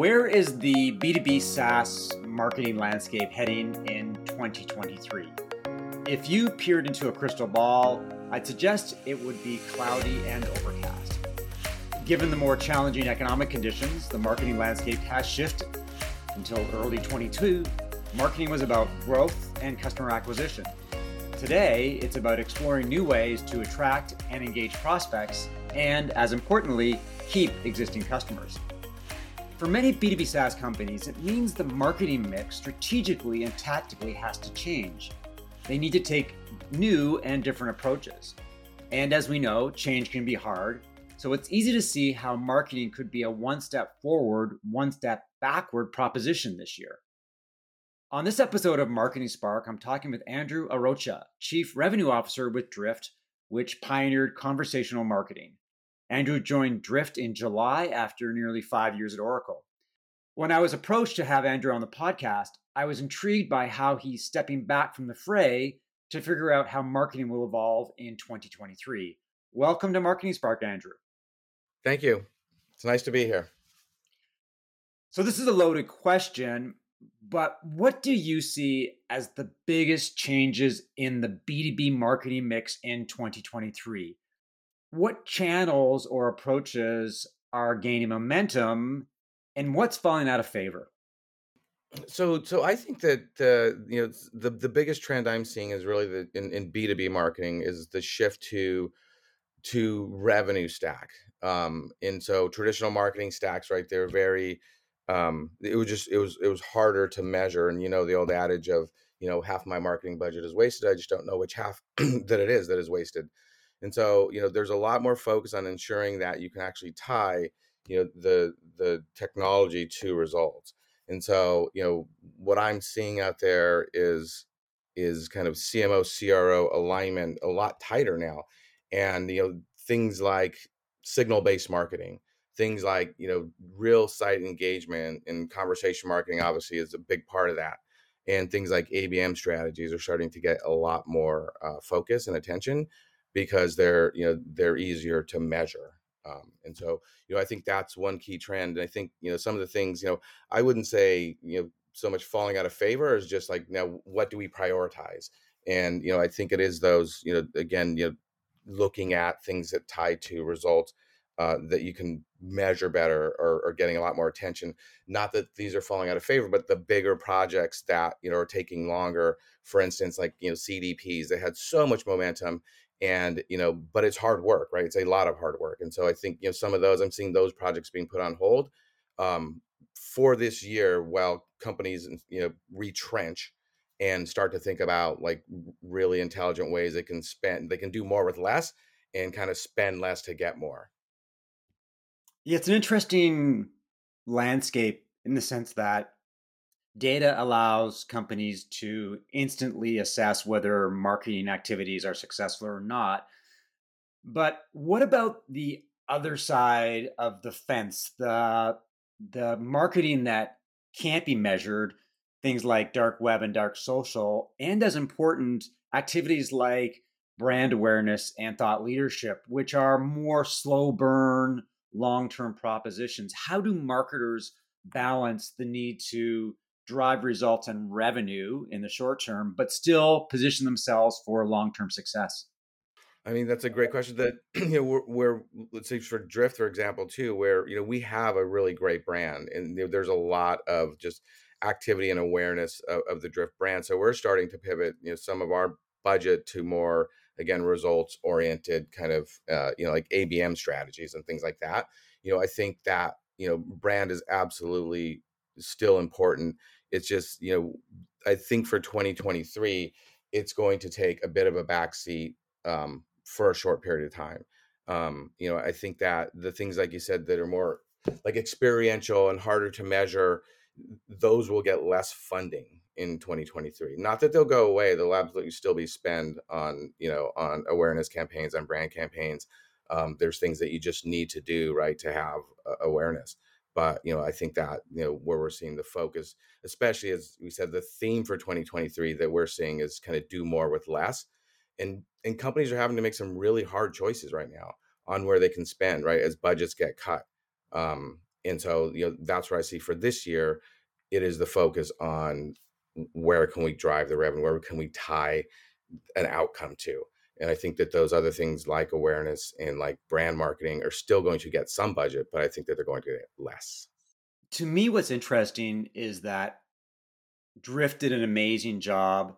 where is the B2B SaaS marketing landscape heading in 2023? If you peered into a crystal ball, I'd suggest it would be cloudy and overcast. Given the more challenging economic conditions, the marketing landscape has shifted. Until early 22, marketing was about growth and customer acquisition. Today, it's about exploring new ways to attract and engage prospects, and as importantly, keep existing customers. For many B2B SaaS companies, it means the marketing mix strategically and tactically has to change. They need to take new and different approaches. And as we know, change can be hard. So it's easy to see how marketing could be a one step forward, one step backward proposition this year. On this episode of Marketing Spark, I'm talking with Andrew Arocha, Chief Revenue Officer with Drift, which pioneered conversational marketing. Andrew joined Drift in July after nearly five years at Oracle. When I was approached to have Andrew on the podcast, I was intrigued by how he's stepping back from the fray to figure out how marketing will evolve in 2023. Welcome to Marketing Spark, Andrew. Thank you. It's nice to be here. So, this is a loaded question, but what do you see as the biggest changes in the B2B marketing mix in 2023? What channels or approaches are gaining momentum and what's falling out of favor? So, so I think that the you know the the biggest trend I'm seeing is really the in, in B2B marketing is the shift to to revenue stack. Um, and so traditional marketing stacks, right? They're very um, it was just it was it was harder to measure. And you know the old adage of you know half my marketing budget is wasted. I just don't know which half that it is that is wasted. And so, you know, there's a lot more focus on ensuring that you can actually tie, you know, the the technology to results. And so, you know, what I'm seeing out there is is kind of CMO CRO alignment a lot tighter now. And you know, things like signal based marketing, things like, you know, real site engagement and conversation marketing obviously is a big part of that. And things like ABM strategies are starting to get a lot more uh, focus and attention because they're you know they're easier to measure um, and so you know i think that's one key trend and i think you know some of the things you know i wouldn't say you know so much falling out of favor is just like now what do we prioritize and you know i think it is those you know again you know looking at things that tie to results uh, that you can measure better or, or, getting a lot more attention. Not that these are falling out of favor, but the bigger projects that you know are taking longer. For instance, like you know CDPs, they had so much momentum, and you know but it's hard work right? It's a lot of hard work and so i think you know some of those i'm seeing those projects being put on hold um, for this year while companies you know retrench and start to think about like really intelligent ways they can spend they can do more with less and kind of spend less to get more. Yeah it's an interesting landscape in the sense that Data allows companies to instantly assess whether marketing activities are successful or not. But what about the other side of the fence, the the marketing that can't be measured, things like dark web and dark social, and as important, activities like brand awareness and thought leadership, which are more slow burn, long term propositions. How do marketers balance the need to drive results and revenue in the short term, but still position themselves for long term success? I mean, that's a great question. That you know, we're, we're, let's say for Drift, for example, too, where you know we have a really great brand, and there's a lot of just activity and awareness of, of, the Drift brand. So we're starting to pivot, you know, some of our budget to more again results oriented kind of uh, you know like ABM strategies and things like that. You know, I think that you know brand is absolutely still important it's just, you know, I think for 2023, it's going to take a bit of a backseat um, for a short period of time. Um, you know, I think that the things like you said that are more like experiential and harder to measure, those will get less funding in 2023. Not that they'll go away; they'll absolutely still be spent on you know on awareness campaigns, on brand campaigns. Um, there's things that you just need to do right to have uh, awareness. But you know, I think that you know where we're seeing the focus, especially as we said, the theme for 2023 that we're seeing is kind of do more with less, and and companies are having to make some really hard choices right now on where they can spend, right, as budgets get cut. Um, and so you know that's what I see for this year. It is the focus on where can we drive the revenue, where can we tie an outcome to, and I think that those other things like awareness and like brand marketing are still going to get some budget, but I think that they're going to get less. To me, what's interesting is that Drift did an amazing job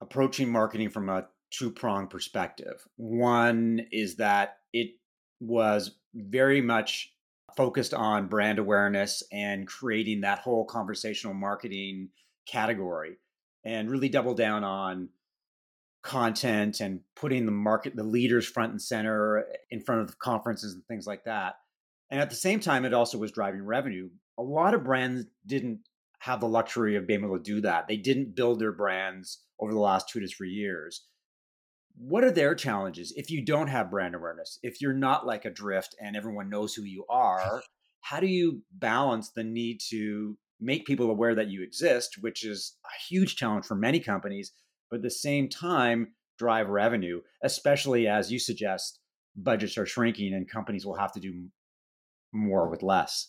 approaching marketing from a two prong perspective. One is that it was very much focused on brand awareness and creating that whole conversational marketing category and really double down on content and putting the market the leaders front and center eh, in front of conferences and things like that. And at the same time it also was driving revenue. A lot of brands didn't have the luxury of being able to do that. They didn't build their brands over the last two to three years. What are their challenges? If you don't have brand awareness if you're not like a drift and everyone knows who you are how do you balance the need to make people aware that you exist which is a huge challenge for many companies but at the same time drive revenue especially as you suggest budgets are shrinking and companies will have to do more with less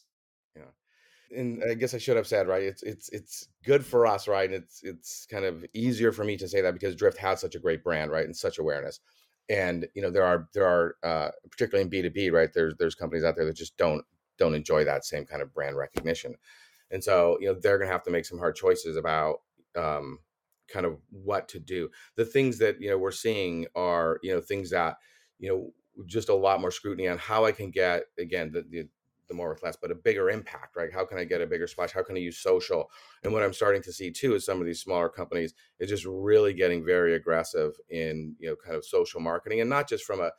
Yeah. and I guess I should have said right. It's it's it's good for us, right? It's it's kind of easier for me to say that because Drift has such a great brand, right, and such awareness. And you know there are there are uh, particularly in B two B, right? There's there's companies out there that just don't don't enjoy that same kind of brand recognition, and so you know they're to have to make some hard choices about um, kind of what to do. The things that you know we're seeing are you know things that you know just a lot more scrutiny on how I can get again the, the the more with less, but a bigger impact, right? How can I get a bigger splash? How can I use social? And what I'm starting to see too is some of these smaller companies is just really getting very aggressive in you know kind of social marketing, and not just from a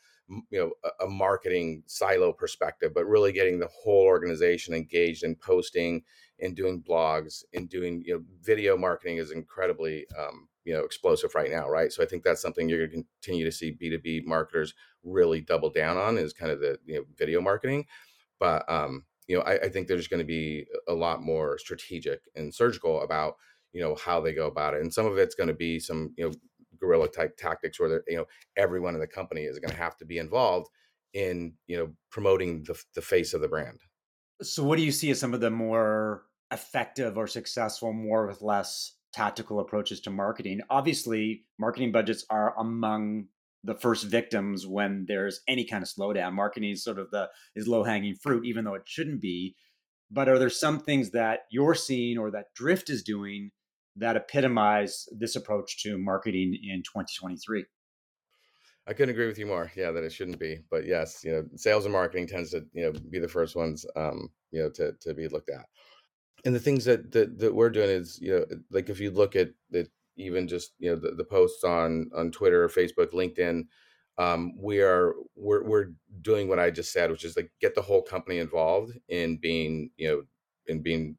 you know a, marketing silo perspective, but really getting the whole organization engaged in posting and doing blogs and doing you know video marketing is incredibly um, you know explosive right now right so i think that's something you're going to continue to see b2b marketers really double down on is kind of the you know video marketing but um, you know, I, I think there's going to be a lot more strategic and surgical about you know how they go about it, and some of it's going to be some you know guerrilla type tactics where you know everyone in the company is going to have to be involved in you know promoting the, the face of the brand. So, what do you see as some of the more effective or successful, more with less tactical approaches to marketing? Obviously, marketing budgets are among the first victims when there's any kind of slowdown. Marketing is sort of the is low hanging fruit, even though it shouldn't be. But are there some things that you're seeing or that Drift is doing that epitomize this approach to marketing in 2023? I couldn't agree with you more. Yeah, that it shouldn't be, but yes, you know, sales and marketing tends to you know be the first ones um, you know to to be looked at. And the things that that, that we're doing is you know like if you look at the even just you know the, the posts on on Twitter, Facebook, LinkedIn. Um, we are we're we're doing what I just said, which is like get the whole company involved in being you know in being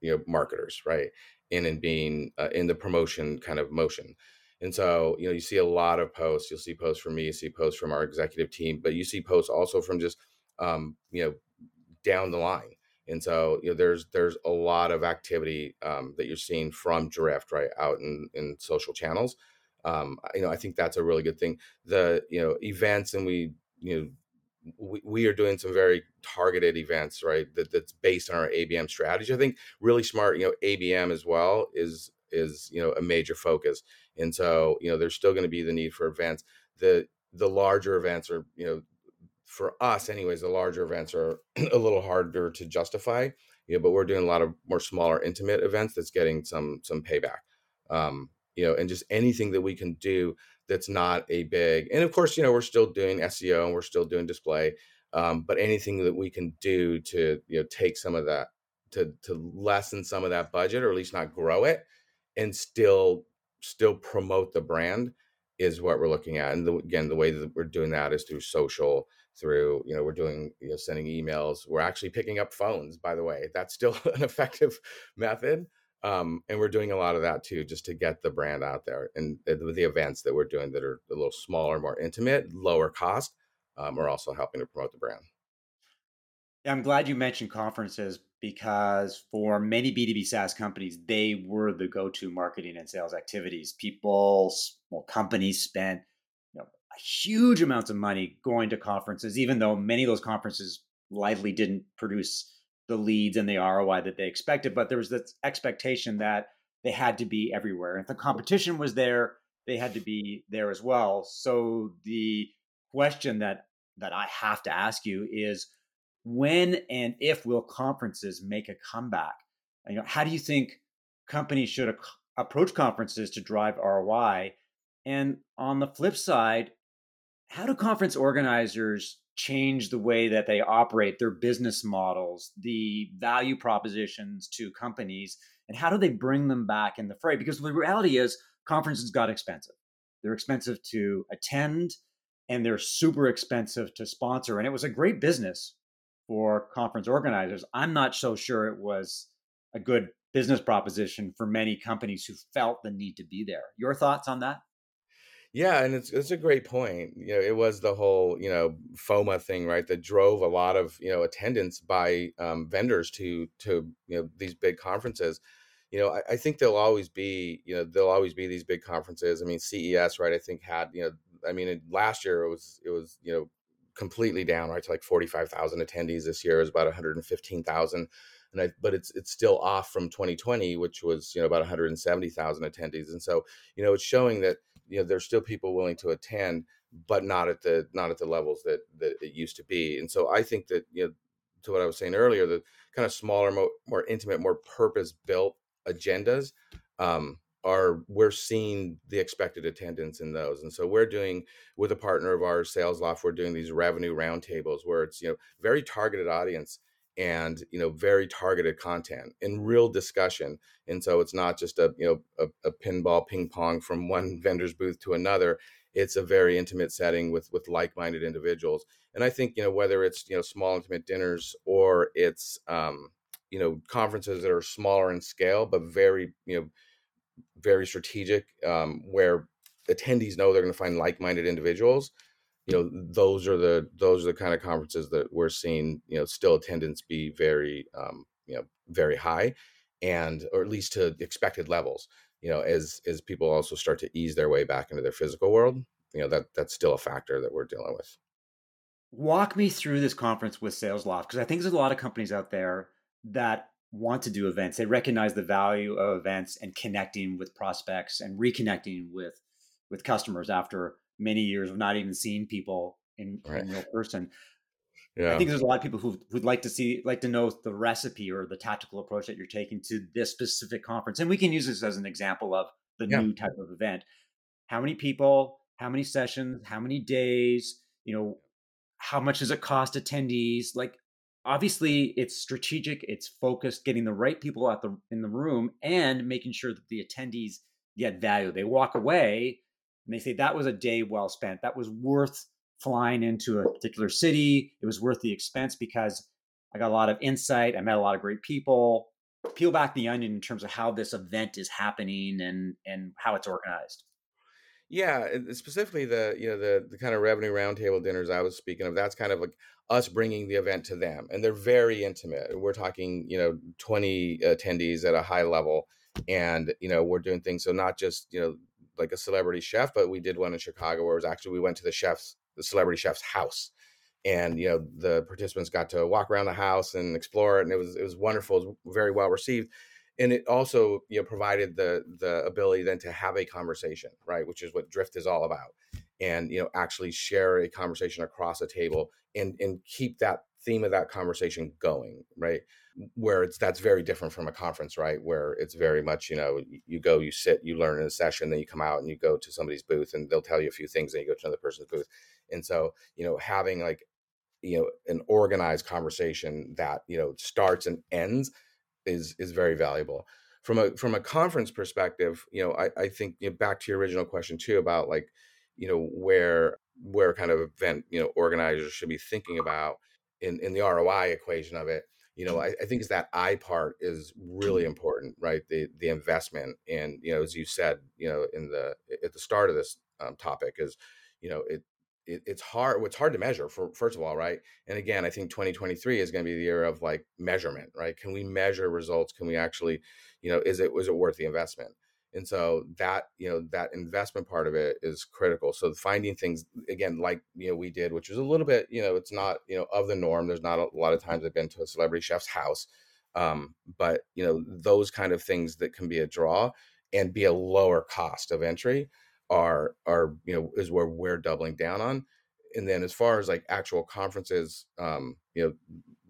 you know marketers, right, and in being uh, in the promotion kind of motion. And so, you know, you see a lot of posts. You'll see posts from me, you see posts from our executive team, but you see posts also from just, um, you know, down the line and so you know there's there's a lot of activity um, that you're seeing from drift right out in in social channels. Um, you know i think that's a really good thing. The you know events and we you know we, we are doing some very targeted events right that, that's based on our abm strategy. I think really smart you know abm as well is is you know a major focus. And so you know there's still going to be the need for events. The the larger events are you know for us anyways the larger events are a little harder to justify you know but we're doing a lot of more smaller intimate events that's getting some some payback. Um you know and just anything that we can do that's not a big and of course you know we're still doing seo and we're still doing display um, but anything that we can do to you know take some of that to to lessen some of that budget or at least not grow it and still still promote the brand is what we're looking at. And the, again the way that we're doing that is through social through you know we're doing you know sending emails we're actually picking up phones by the way that's still an effective method um, and we're doing a lot of that too just to get the brand out there and the, the events that we're doing that are a little smaller more intimate lower cost um, are also helping to promote the brand. I'm glad you mentioned conferences because for many b2b saas companies they were the go-to marketing and sales activities. People well companies spent huge amounts of money going to conferences, even though many of those conferences likely didn't produce the leads and the ROI that they expected, but there was this expectation that they had to be everywhere. If the competition was there, they had to be there as well. So the question that that I have to ask you is when and if will conferences make a comeback? You know, how do you think companies should ac- approach conferences to drive ROI? And on the flip side, how do conference organizers change the way that they operate their business models, the value propositions to companies, and how do they bring them back in the fray? Because the reality is, conferences got expensive. They're expensive to attend and they're super expensive to sponsor. And it was a great business for conference organizers. I'm not so sure it was a good business proposition for many companies who felt the need to be there. Your thoughts on that? Yeah, and it's it's a great point. You know, it was the whole you know FOMO thing, right? That drove a lot of you know attendance by um, vendors to to you know these big conferences. You know, I, I think there'll always be you know there'll always be these big conferences. I mean, CES, right? I think had you know, I mean, last year it was it was you know completely down, right? To like forty five thousand attendees. This year is about one hundred and fifteen thousand and I, but it's it's still off from 2020, which was you know about 170,000 attendees, and so you know it's showing that you know there's still people willing to attend, but not at the not at the levels that that it used to be, and so I think that you know to what I was saying earlier, the kind of smaller, more, more intimate, more purpose built agendas um, are we're seeing the expected attendance in those and so we're doing with a partner of ours SalesLoft we're doing these revenue roundtables where it's you know very targeted audience and you know very targeted content and real discussion and so it's not just a you know a, a, pinball ping pong from one vendor's booth to another. It's a very intimate setting with with like-minded individuals and i think you know whether it's you know small intimate dinners or it's um you know conferences that are smaller in scale but very you know very strategic um where attendees know they're going to find like-minded individuals you know those are the those are the kind of conferences that we're seeing you know still attendance be very um, you know very high and or at least to expected levels you know as as people also start to ease their way back into their physical world you know that that's still a factor that we're dealing with. Walk me through this conference with sales SalesLoft because i think there's a lot of companies out there that want to do events. They recognize the value of events and connecting with prospects and reconnecting with with customers after many years of not even seeing people in, right. in real person. Yeah. I think there's a lot of people who would like to see, like to know the recipe or the tactical approach that you're taking to this specific conference. And we can use this as an example of the yeah. new type of event. How many people, how many sessions, how many days, you know, how much does it cost attendees? Like, obviously it's strategic, it's focused, getting the right people at the in the room and making sure that the attendees get value. They walk away and they say that was a day well spent. That was worth flying into a particular city. It was worth the expense because I got a lot of insight. I met a lot of great people. Peel back the onion in terms of how this event is happening and and how it's organized. Yeah, specifically the you know the the kind of revenue roundtable dinners I was speaking of. That's kind of like us bringing the event to them, and they're very intimate. We're talking you know twenty attendees at a high level, and you know we're doing things so not just you know like a celebrity chef, but we did one in Chicago where it was actually we went to the chef's the celebrity chef's house, and you know the participants got to walk around the house and explore it, and it was it was wonderful, it was very well received, and it also you know provided the the ability then to have a conversation, right, which is what Drift is all about, and you know actually share a conversation across a table and and keep that theme of that conversation going, right? Where it's that's very different from a conference right? Where it's very much you know you go you sit you learn in a session then you come out and you go to somebody's booth and they'll tell you a few things and you go to another person's booth. And so you know having like you know an organized conversation that you know starts and ends is is very valuable. From a from a conference perspective you know i, I think you know, back to your original question too about like you know where where kind of event you know organizers should be thinking about in in the roi equation of it you know, I, I, think is that I part is really mm-hmm. important, right? The the investment, and you know, as you said, you know, in the at the start of this um, topic is, you know, it, it it's hard. It's hard to measure for first of all, right? And again, I think 2023 is going to be the year of like measurement, right? Can we measure results? Can we actually, you know, is it was it worth the investment? And so that you know that investment part of it is critical. So finding things again like you know we did which was a little bit you know it's not you know of the norm. There's not a, lot of times i've been to a celebrity chef's house um, but you know those kind of things that can be a draw and be a lower cost of entry are are you know is where we're doubling down on and then as far as like actual conferences um you know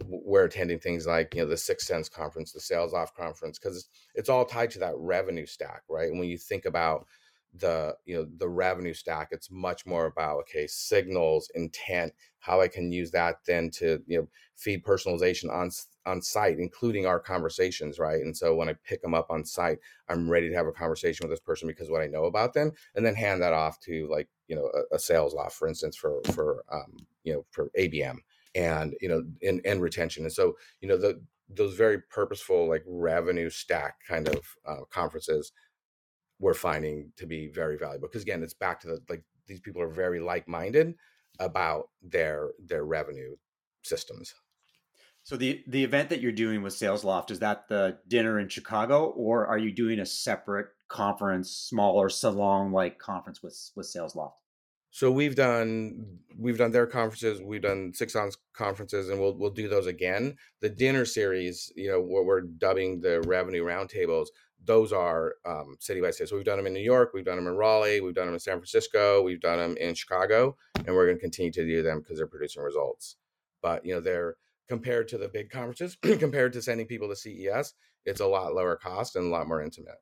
we're attending things like you know the 6sense conference the SalesLoft conference because it's, it's all tied to that revenue stack right? And when you think about the you know the revenue stack it's much more about okay signals intent how i can use that then to you know feed personalization on on site including our conversations right? And so when i pick them up on site i'm ready to have a conversation with this person because what i know about them and then hand that off to like you know a, a SalesLoft for instance for for um, you know for abm and you know and, and retention. And so you know the those very purposeful like revenue stack kind of uh, conferences we're finding to be very valuable. Because again it's back to the like these people are very like-minded about their their revenue systems. So the the event that you're doing with SalesLoft is that the dinner in chicago or are you doing a separate conference smaller salon like conference with with SalesLoft so we've done we've done their conferences we've done 6sense conferences and we'll we'll do those again the dinner series you know what we're dubbing the revenue roundtables those are um, city by city. So we've done them in New York, we've done them in Raleigh, we've done them in San Francisco, we've done them in Chicago, and we're going to continue to do them because they're producing results. But you know, they're compared to the big conferences, compared to sending people to CES, it's a lot lower cost and a lot more intimate.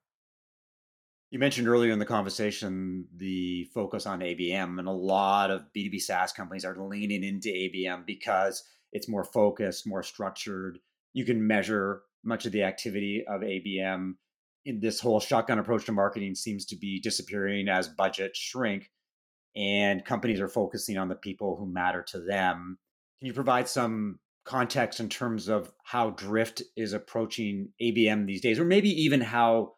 You mentioned earlier in the conversation the focus on ABM, and a lot of B2B SaaS companies are leaning into ABM because it's more focused, more structured. You can measure much of the activity of ABM in this whole shotgun approach to marketing seems to be disappearing as budgets shrink and companies are focusing on the people who matter to them. Can you provide some context in terms of how Drift is approaching ABM these days, or maybe even how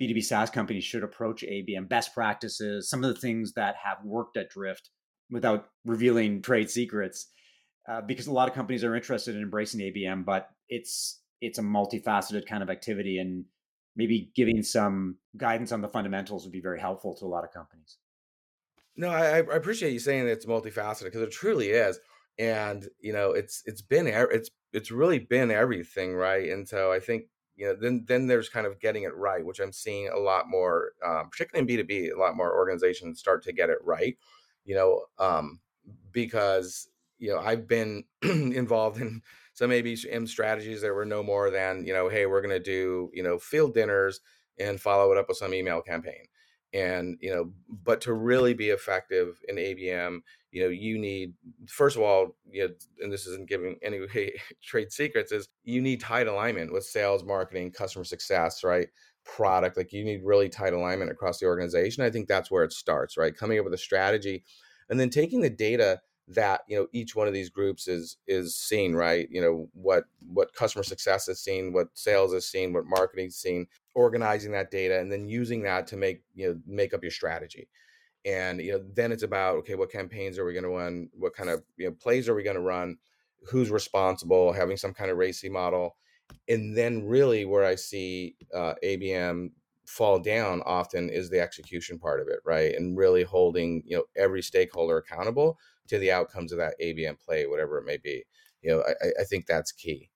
B2B SaaS companies should approach ABM, best practices, some of the things that have worked at Drift without revealing trade secrets? Uh, because a lot of companies are interested in embracing ABM, but it's it's a multifaceted kind of activity and maybe giving some guidance on the fundamentals would be very helpful to a lot of companies. No, I, I appreciate you saying it's multifaceted because it truly is, and you know, it's it's been it's it's really been everything, right? And so I think you know, then then there's kind of getting it right, which I'm seeing a lot more, um, particularly in B2B, a lot more organizations start to get it right. You know, um, because you know I've been involved in some ABM strategies that were no more than, you know, hey, we're going to do, you know, field dinners and follow it up with some email campaign. And, you know, but to really be effective in ABM, you know, you need, first of all, you know, and this isn't giving any trade secrets, is you need tight alignment with sales, marketing, customer success, right? Product. Like you need really tight alignment across the organization. I think that's where it starts, right? Coming up with a strategy and then taking the data that you know each one of these groups is is seeing right? You know what what customer success is seeing what sales is seeing what marketing is seeing organizing that data and then using that to make you know make up your strategy. And you know then it's about okay what campaigns are we going to run? What kind of you know plays are we going to run? Who's responsible? Having some kind of RACI model. And then really where i see uh, abm fall down often is the execution part of it right and really holding you know every stakeholder accountable to the outcomes of that ABM play, whatever it may be. You know, I, I think that's key.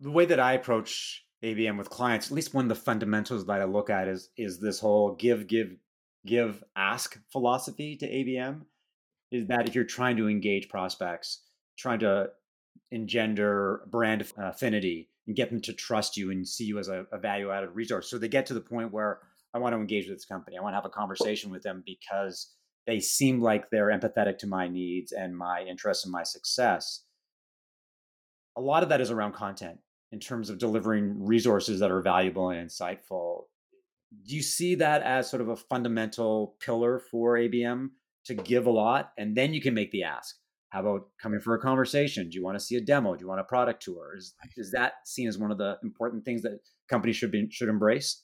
The way that I approach ABM with clients, at least one of the fundamentals that I look at is is this whole give, give, give, ask philosophy to ABM. Is that if you're trying to engage prospects, trying to engender brand affinity and get them to trust you and see you as a, a value added resource, so they get to the point where I want to engage with this company, I want to have a conversation with them because they seem like they're empathetic to my needs and my interests and my success. A lot of that is around content in terms of delivering resources that are valuable and insightful. Do you see that as sort of a fundamental pillar for ABM to give a lot and then you can make the ask? How about coming for a conversation? Do you want to see a demo? Do you want a product tour? Is, is that seen as one of the important things that companies should be should embrace?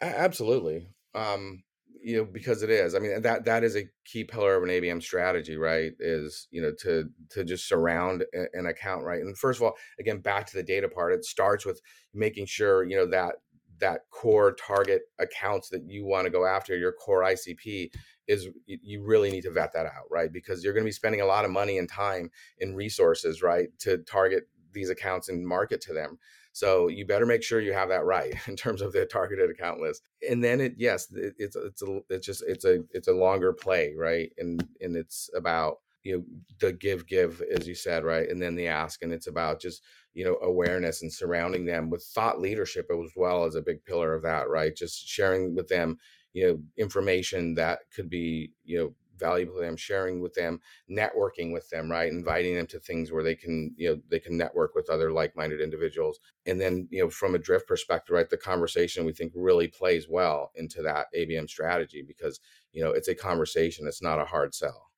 Absolutely. Um, you know because it is i mean that that is a key pillar of an abm strategy right is you know to to just surround an account right and first of all again back to the data part it starts with making sure you know that that core target accounts that you want to go after, your core ICP, is you really need to vet that out, right? Because you're going to be spending a lot of money and time and resources, right, to target these accounts and market to them. So you better make sure you have that right in terms of the targeted account list. And then it, yes, it, it's it's a it's just it's a it's a longer play, right? And and it's about you know the give give as you said, right? And then the ask, and it's about just you know awareness and surrounding them with thought leadership as well as a big pillar of that, right? Just sharing with them you know information that could be you know valuable to them sharing with them networking with them right? Inviting them to things where they can you know they can network with other like-minded individuals. And then you know from a drift perspective right the conversation we think really plays well into that abm strategy because you know it's a conversation it's not a hard sell.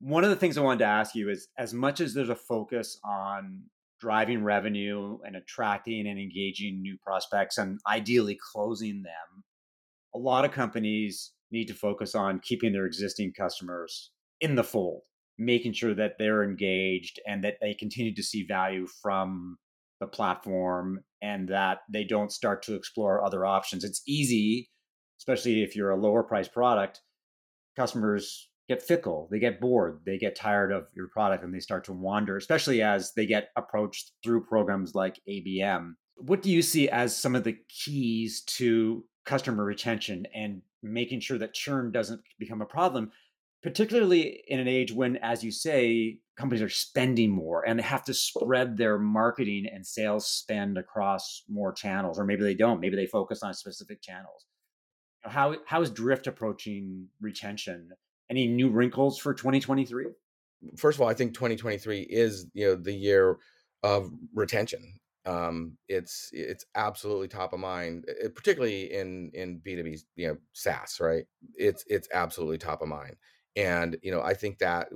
One of the things i wanted to ask you is as much as there's a focus on driving revenue and attracting and engaging new prospects and ideally closing them a lot of companies need to focus on keeping their existing customers in the fold, making sure that they're engaged and that they continue to see value from the platform and that they don't start to explore other options. It's easy, especially if you're a lower price product, customers get fickle, they get bored, they get tired of your product and they start to wander, especially as they get approached through programs like ABM. What do you see as some of the keys to customer retention and making sure that churn doesn't become a problem, particularly in an age when, as you say, companies are spending more and they have to spread their marketing and sales spend across more channels, or maybe they don't. Maybe they focus on specific channels. How how is Drift approaching retention? Any new wrinkles for 2023? First of all, I think 2023 is you know the year of retention um, it's it's absolutely top of mind, it, particularly in in B two B, you know, SaaS, right? It's it's absolutely top of mind, and you know, I think that,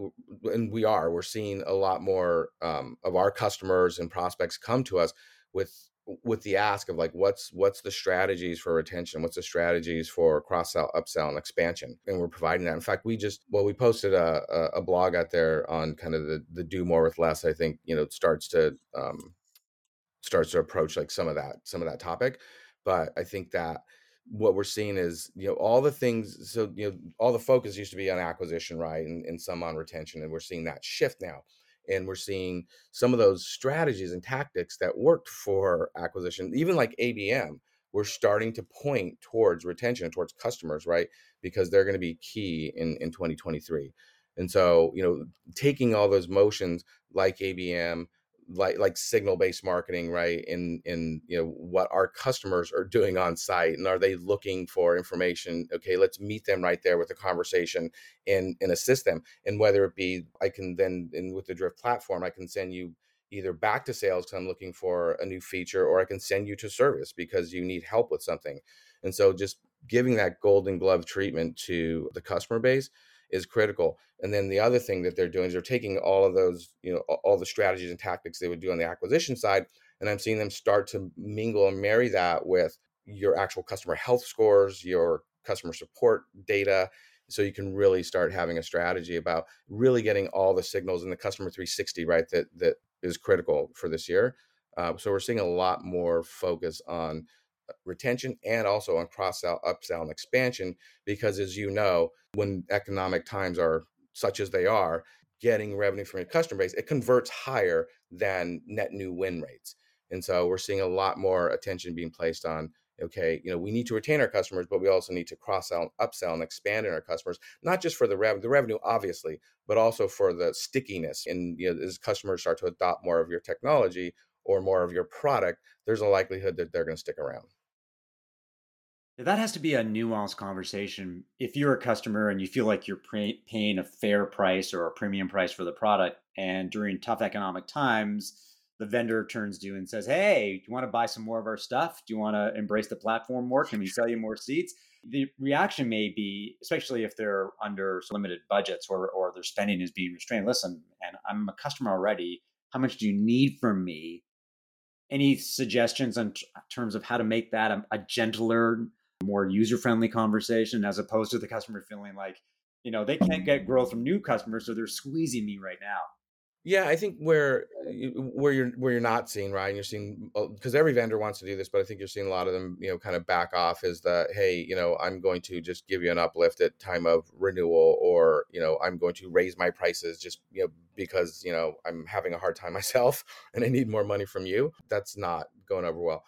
and we are, we're seeing a lot more um, of our customers and prospects come to us with with the ask of like what's what's the strategies for retention? What's the strategies for cross sell upsell and expansion? And we're providing that. In fact we just well we posted a, a blog out there on kind of the the do more with less i think you know starts to um, starts to approach like some of that some of that topic. But i think that what we're seeing is you know all the things so you know all the focus used to be on acquisition right and, and some on retention and we're seeing that shift now and we're seeing some of those strategies and tactics that worked for acquisition even like abm we're starting to point towards retention and towards customers right because they're going to be key in in 2023 and so you know taking all those motions like abm like like signal based marketing right in in you know what our customers are doing on site and are they looking for information? Okay let's meet them right there with a conversation and and assist them. And whether it be i can then with the drift platform i can send you either back to sales because i'm looking for a new feature or i can send you to service because you need help with something. And so just giving that golden glove treatment to the customer base is critical. And then the other thing that they're doing is they're taking all of those, you know, all the strategies and tactics they would do on the acquisition side, and I'm seeing them start to mingle and marry that with your actual customer health scores, your customer support data, so you can really start having a strategy about really getting all the signals in the customer 360 right that that is critical for this year uh, so we're seeing a lot more focus on retention and also on cross sell, upsell, and expansion. Because as you know, when economic times are such as they are, getting revenue from your customer base, it converts higher than net new win rates. And so we're seeing a lot more attention being placed on okay, you know, we need to retain our customers, but we also need to cross sell, upsell, and expand in our customers, not just for the revenue, the revenue obviously, but also for the stickiness. And you know, as customers start to adopt more of your technology or more of your product, there's a likelihood that they're going to stick around. That has to be a nuanced conversation. If you're a customer and you feel like you're paying a fair price or a premium price for the product, and during tough economic times, the vendor turns to you and says, Hey, do you want to buy some more of our stuff? Do you want to embrace the platform more? Can we sell you more seats? The reaction may be, especially if they're under limited budgets or, or their spending is being restrained. Listen, and I'm a customer already. How much do you need from me? Any suggestions in terms of how to make that a, a gentler, more user friendly conversation as opposed to the customer feeling like, you know, they can't get growth from new customers, so they're squeezing me right now. Yeah, I think where where you're where you're not seeing right, and you're seeing uh, because every vendor wants to do this, but I think you're seeing a lot of them, you know, kind of back off. Is that hey, you know, I'm going to just give you an uplift at time of renewal, or you know, I'm going to raise my prices just you know because you know I'm having a hard time myself and I need more money from you. That's not going over well.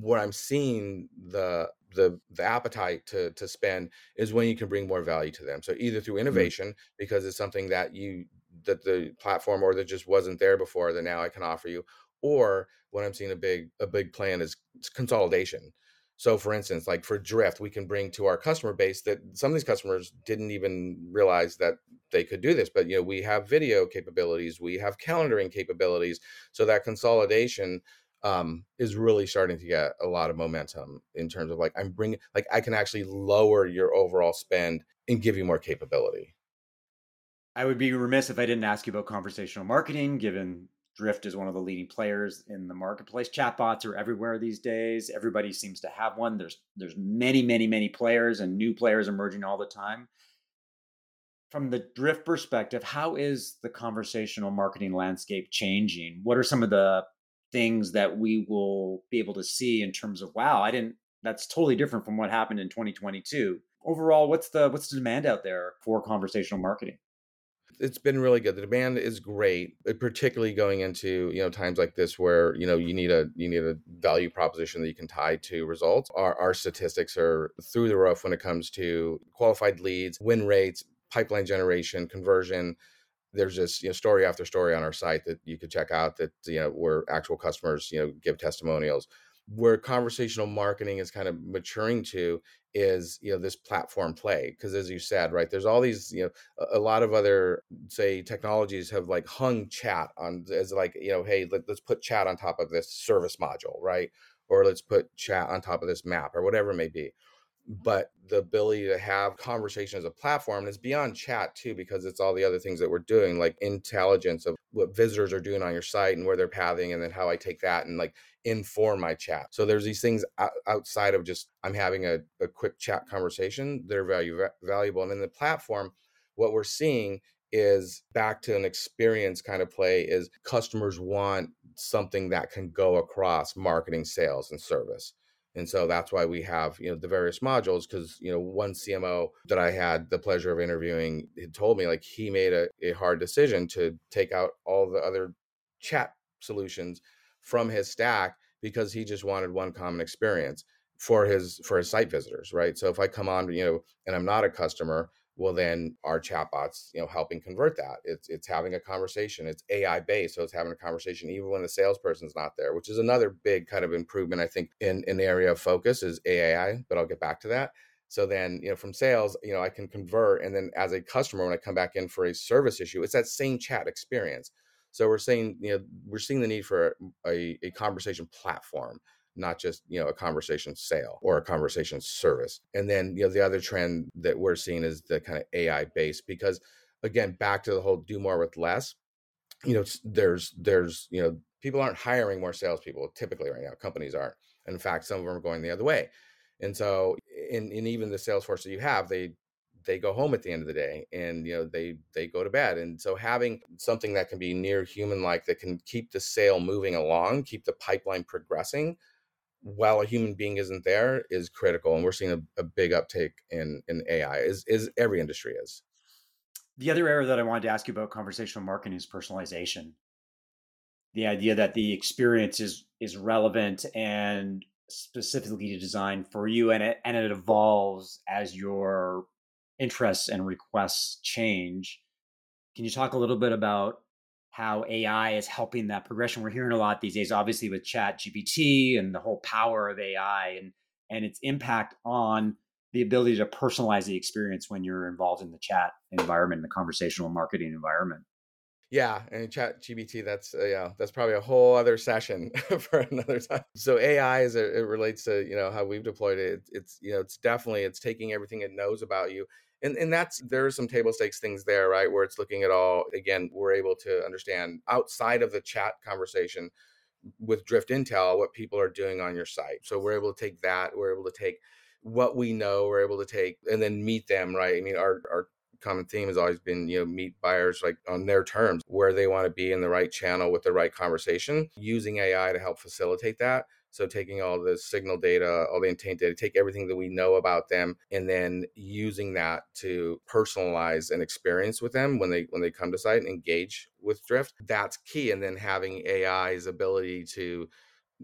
Where I'm seeing the the the appetite to to spend is when you can bring more value to them. So either through mm-hmm. innovation mm-hmm. because it's something that you that the platform or that just wasn't there before that now I can offer you. Or when I'm seeing a big a big plan is consolidation. So for instance, like for Drift, we can bring to our customer base that some of these customers didn't even realize that they could do this. But you know, we have video capabilities, we have calendaring capabilities. So that consolidation um, is really starting to get a lot of momentum in terms of like I'm bringing like I can actually lower your overall spend and give you more capability. I would be remiss if I didn't ask you about conversational marketing, given Drift is one of the leading players in the marketplace. Chatbots are everywhere these days. Everybody seems to have one. There's there's many, many, many players and new players emerging all the time. From the Drift perspective, how is the conversational marketing landscape changing? What are some of the things that we will be able to see in terms of wow, I didn't that's totally different from what happened in 2022. Overall, what's the what's the demand out there for conversational marketing? it's been really good. The demand is great, uh, particularly going into you know times like this where you know you need a you need a value proposition that you can tie to results. Our our statistics are through the roof when it comes to qualified leads, win rates, pipeline generation, conversion. There's just you know story after story on our site that you could check out that you know where actual customers you know give testimonials where conversational marketing is kind of maturing to is you know this platform play. Because as you said right there's all these you know a, lot of other say technologies have like hung chat on as like you know hey let, let's put chat on top of this service module right? Or let's put chat on top of this map or whatever it may be but the ability to have conversation as a platform and it's beyond chat too because it's all the other things that we're doing like intelligence of what visitors are doing on your site and where they're pathing and then how i take that and like inform my chat. So there's these things outside of just i'm having a, a quick chat conversation they're value, valuable and in the platform what we're seeing is back to an experience kind of play is customers want something that can go across marketing sales and service and so that's why we have you know the various modules because you know one cmo that i had the pleasure of interviewing had told me like he made a, a hard decision to take out all the other chat solutions from his stack because he just wanted one common experience for his for his site visitors right? So if i come on you know and i'm not a customer well then our chatbots you know helping convert that? It's it's having a conversation. It's ai based so it's having a conversation even when the salesperson's not there which is another big kind of improvement i think in the area of focus is ai but i'll get back to that. So then you know from sales you know i can convert and then as a customer when i come back in for a service issue it's that same chat experience. So we're saying you know we're seeing the need for a, a conversation platform not just you know a conversation sale or a conversation service. And then you know the other trend that we're seeing is the kind of ai based because again back to the whole do more with less you know there's there's you know people aren't hiring more salespeople typically right now. Companies aren't. In fact some of them are going the other way. And so in, in even the salesforce that you have they they go home at the end of the day and you know they they go to bed. And so having something that can be near human like that can keep the sale moving along keep the pipeline progressing while a human being isn't there is critical and we're seeing a, a big uptake in in ai is is every industry is. The other area that i wanted to ask you about conversational marketing is personalization. The idea that the experience is is relevant and specifically designed for you and it and it evolves as your interests and requests change. Can you talk a little bit about how AI is helping that progression. We're hearing a lot these days, obviously with Chat GPT and the whole power of AI and and its impact on the ability to personalize the experience when you're involved in the chat environment, the conversational marketing environment. Yeah, and Chat GPT, that's uh, yeah, that's probably a whole other session for another time. So AI, as it, it relates to you know how we've deployed it, it's you know it's definitely it's taking everything it knows about you and and that's there are some table stakes things there right where it's looking at all again we're able to understand outside of the chat conversation with drift intel what people are doing on your site. So we're able to take that we're able to take what we know we're able to take and then meet them right? I mean our our common theme has always been you know meet buyers like on their terms where they want to be in the right channel with the right conversation using ai to help facilitate that so taking all the signal data, all the intent data, take everything that we know about them, and then using that to personalize an experience with them when they when they come to site and engage with Drift. That's key. And then having AI's ability to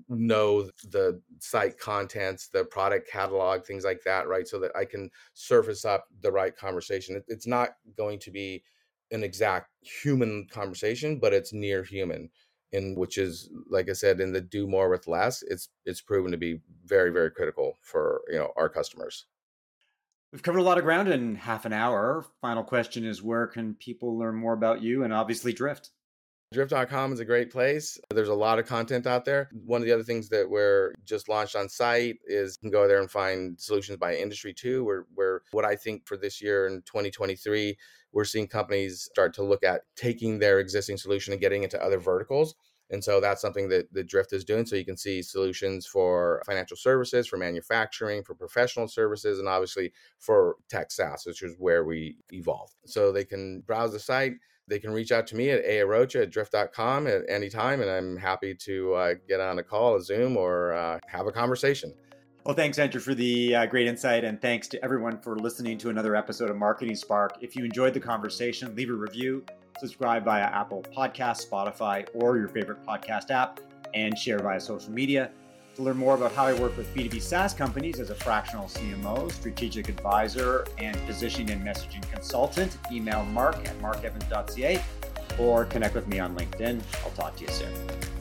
know the site contents, the product catalog, things like that, right? So that I can surface up the right conversation. It's not going to be an exact human conversation, but it's near human in which is like I said in the do more with less, it's it's proven to be very very critical for you know our customers. We've covered a lot of ground in half an hour. Final question is where can people learn more about you and obviously Drift? Drift.com is a great place. There's a lot of content out there. One of the other things that we're just launched on site is you can go there and find solutions by industry too, where, where what I think for this year in 2023, we're seeing companies start to look at taking their existing solution and getting into other verticals. And so that's something that the Drift is doing. So you can see solutions for financial services, for manufacturing, for professional services, and obviously for tech SaaS, which is where we evolved. So they can browse the site they can reach out to me at aarocha at drift.com at any time, and I'm happy to uh, get on a call, a Zoom, or uh, have a conversation. Well, thanks, Andrew, for the uh, great insight, and thanks to everyone for listening to another episode of Marketing Spark. If you enjoyed the conversation, leave a review, subscribe via Apple Podcast, Spotify, or your favorite podcast app, and share via social media. To learn more about how I work with B2B SaaS companies as a fractional CMO, strategic advisor, and positioning and messaging consultant, email mark at markevans.ca or connect with me on LinkedIn. I'll talk to you soon.